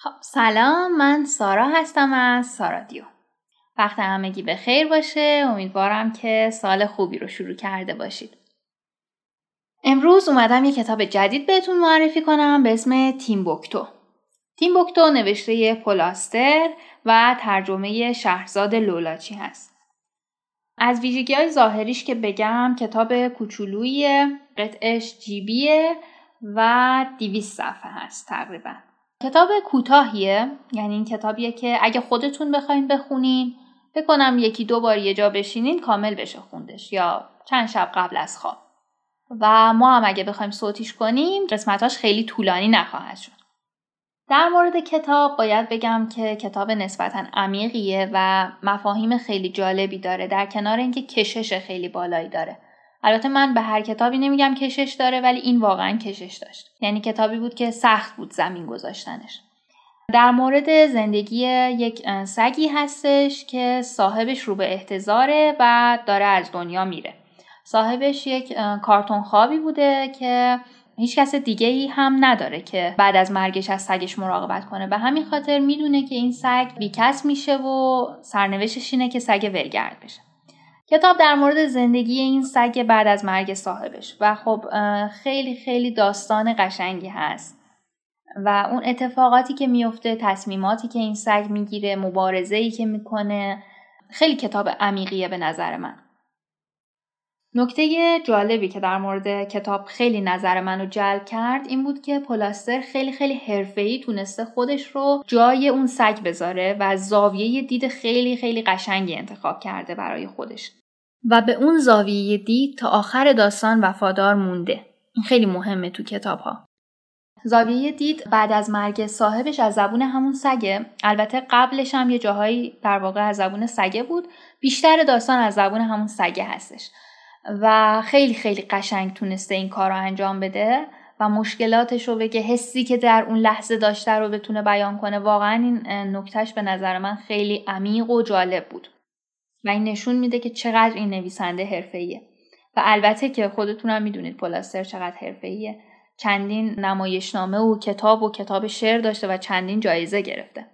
خب سلام من سارا هستم از سارادیو وقت همگی به خیر باشه. امیدوارم که سال خوبی رو شروع کرده باشید. امروز اومدم یه کتاب جدید بهتون معرفی کنم به اسم تیمبوکتو تیمبوکتو نوشته پولاستر و ترجمه شهرزاد لولاچی هست. از ویژگی های ظاهریش که بگم کتاب کوچولویی قطعش جیبیه و دیویس صفحه هست تقریبا. کتاب کوتاهیه؟ یعنی این کتابیه که اگه خودتون بخواین بخونین بکنم یکی دو بار یه جا بشینین کامل بشه خوندش یا چند شب قبل از خواب. و ما هم اگه بخوایم صوتیش کنیم قسمتاش خیلی طولانی نخواهد شد. در مورد کتاب باید بگم که کتاب نسبتا عمیقیه و مفاهیم خیلی جالبی داره در کنار اینکه کشش خیلی بالایی داره. البته من به هر کتابی نمیگم کشش داره ولی این واقعا کشش داشت. یعنی کتابی بود که سخت بود زمین گذاشتنش. در مورد زندگی یک سگی هستش که صاحبش رو به احتضاره و داره از دنیا میره. صاحبش یک کارتون خوابی بوده که هیچ کس دیگه ای هم نداره که بعد از مرگش از سگش مراقبت کنه. به همین خاطر می‌دونه که این سگ بیکس میشه و سرنوشتش اینه که سگ ولگرد بشه. کتاب در مورد زندگی این سگ بعد از مرگ صاحبش و خب خیلی خیلی داستان قشنگی هست و اون اتفاقاتی که میفته تصمیماتی که این سگ می‌گیره مبارزه ای که می‌کنه خیلی کتاب عمیقیه به نظر من. نکته جالبی که در مورد کتاب خیلی نظر منو جلب کرد این بود که پلاستر خیلی خیلی حرفه‌ای تونسته خودش رو جای اون سگ بذاره و زاویه دید خیلی خیلی قشنگی انتخاب کرده برای خودش. و به اون زاویه دید تا آخر داستان وفادار مونده. این خیلی مهمه تو کتاب ها زاویه دید بعد از مرگ صاحبش از زبون همون سگه. البته قبلش هم یه جاهایی در واقع از زبون سگه بود. بیشتر داستان از زبون همون سگه هستش. و خیلی خیلی قشنگ تونسته این کار رو انجام بده و مشکلاتش رو بگه. حسی که در اون لحظه داشته رو بتونه بیان کنه واقعا این نکتهش به نظر من خیلی عمیق و جالب بود. و این نشون میده که چقدر این نویسنده حرفه‌ایه. و البته که خودتونم می‌دونید پلاستر چقدر حرفه‌ایه. چندین نمایشنامه و کتاب و کتاب شعر داشته و چندین جایزه گرفته.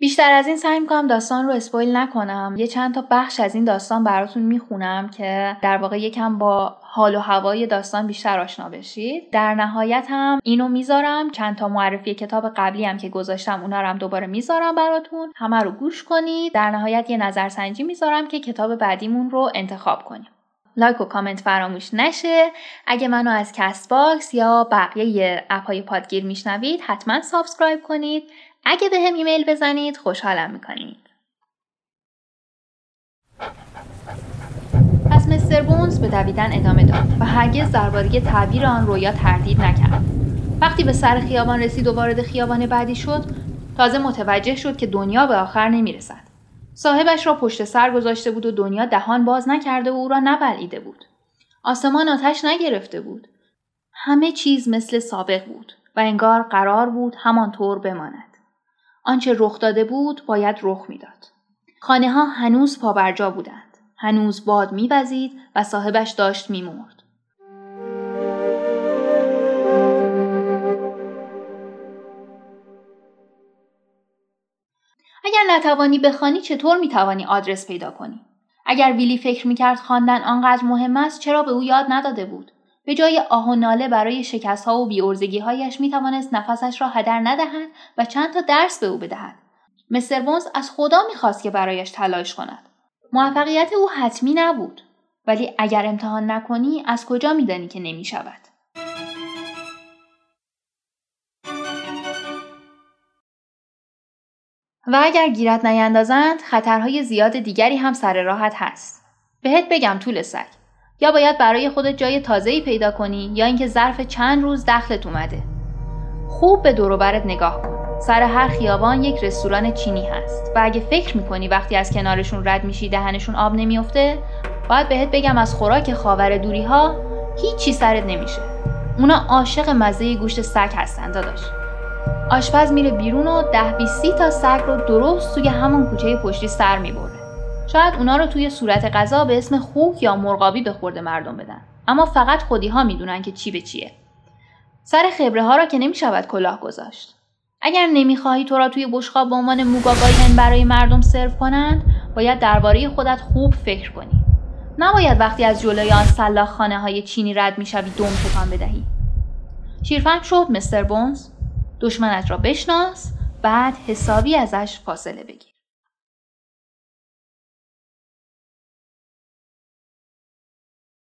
بیشتر از این سعی می‌کنم داستان رو اسپویل نکنم. یه چند تا بخش از این داستان براتون می‌خونم که در واقع یکم با حال و هوای داستان بیشتر آشنا بشید. در نهایت هم اینو می‌ذارم. چند تا معرفی کتاب قبلی هم که گذاشتم اونا رو هم دوباره می‌ذارم براتون. همه رو گوش کنید. در نهایت یه نظرسنجی می‌ذارم که کتاب بعدیمون رو انتخاب کنیم. like و کامنت فراموش نشه. اگه منو از Castbox یا بقیه app های پادگیر میشنوید حتما subscribe کنید. اگه بهم ایمیل بزنید خوشحالم می‌کنید. پس مستر بونز به دویدن ادامه داد و هرگز درباره تعبیر آن رویا تردید نکرد. وقتی به سر خیابان رسید و وارد خیابان بعدی شد تازه متوجه شد که دنیا به آخر نمی‌رسد. صاحبش را پشت سر گذاشته بود و دنیا دهان باز نکرده و او را نبلعیده بود. آسمان آتش نگرفته بود. همه چیز مثل سابق بود و انگار قرار بود همانطور بماند. آنچه رخ داده بود باید رخ می‌داد. خانه ها هنوز پابرجا بودند. هنوز باد میوزید و صاحبش داشت میمرد. اگر نتوانی بخوانی چطور می‌توانی آدرس پیدا کنی؟ اگر ویلی فکر می‌کرد خواندن آنقدر مهم است چرا به او یاد نداده بود؟ به جای آه و ناله برای شکست و بیورزگی هایش می توانست نفسش را هدر ندهد و چند تا درس به او بدهد. مستر بونز از خدا می‌خواست که برایش تلاش کند. موفقیت او حتمی نبود. ولی اگر امتحان نکنی از کجا میدانی که نمی شود؟ و اگر گیرت نیندازند خطرهای زیاد دیگری هم سر راحت هست. بهت بگم طول سگ. یا باید برای خودت جای تازه‌ای پیدا کنی یا اینکه ظرف چند روز دخلت اومده. خوب به دوروبرت نگاه کن. سر هر خیابان یک رستوران چینی هست و اگه فکر می‌کنی وقتی از کنارشون رد میشی دهنشون آب نمیافته باید بهت بگم از خوراک خاور دوری ها هیچی سرت نمیشه. اونا عاشق مزه گوشت سگ هستن داداش. آشپز میره بیرون و ده بیستی تا سگ رو درست توی همون کوچه پشتی سر می‌بره. شاید اونا رو توی صورت غذا به اسم خوک یا مرغابی به خورده مردم بدن. اما فقط خودی ها می‌دونن که چی به چیه. سر خبره ها را که نمی‌شود کلاه گذاشت اگر نمی‌خواهی تو را توی بشقاب به عنوان موگاگای هند برای مردم سرو کنند باید درباره خودت خوب فکر کنی. نباید وقتی از جلوی آن سلاخ خانه های چینی رد می‌شوی دم تکان بدهی. شیرفهم شد مستر بونز. دشمنت را بشناس بعد حسابی ازش فاصله بگیر.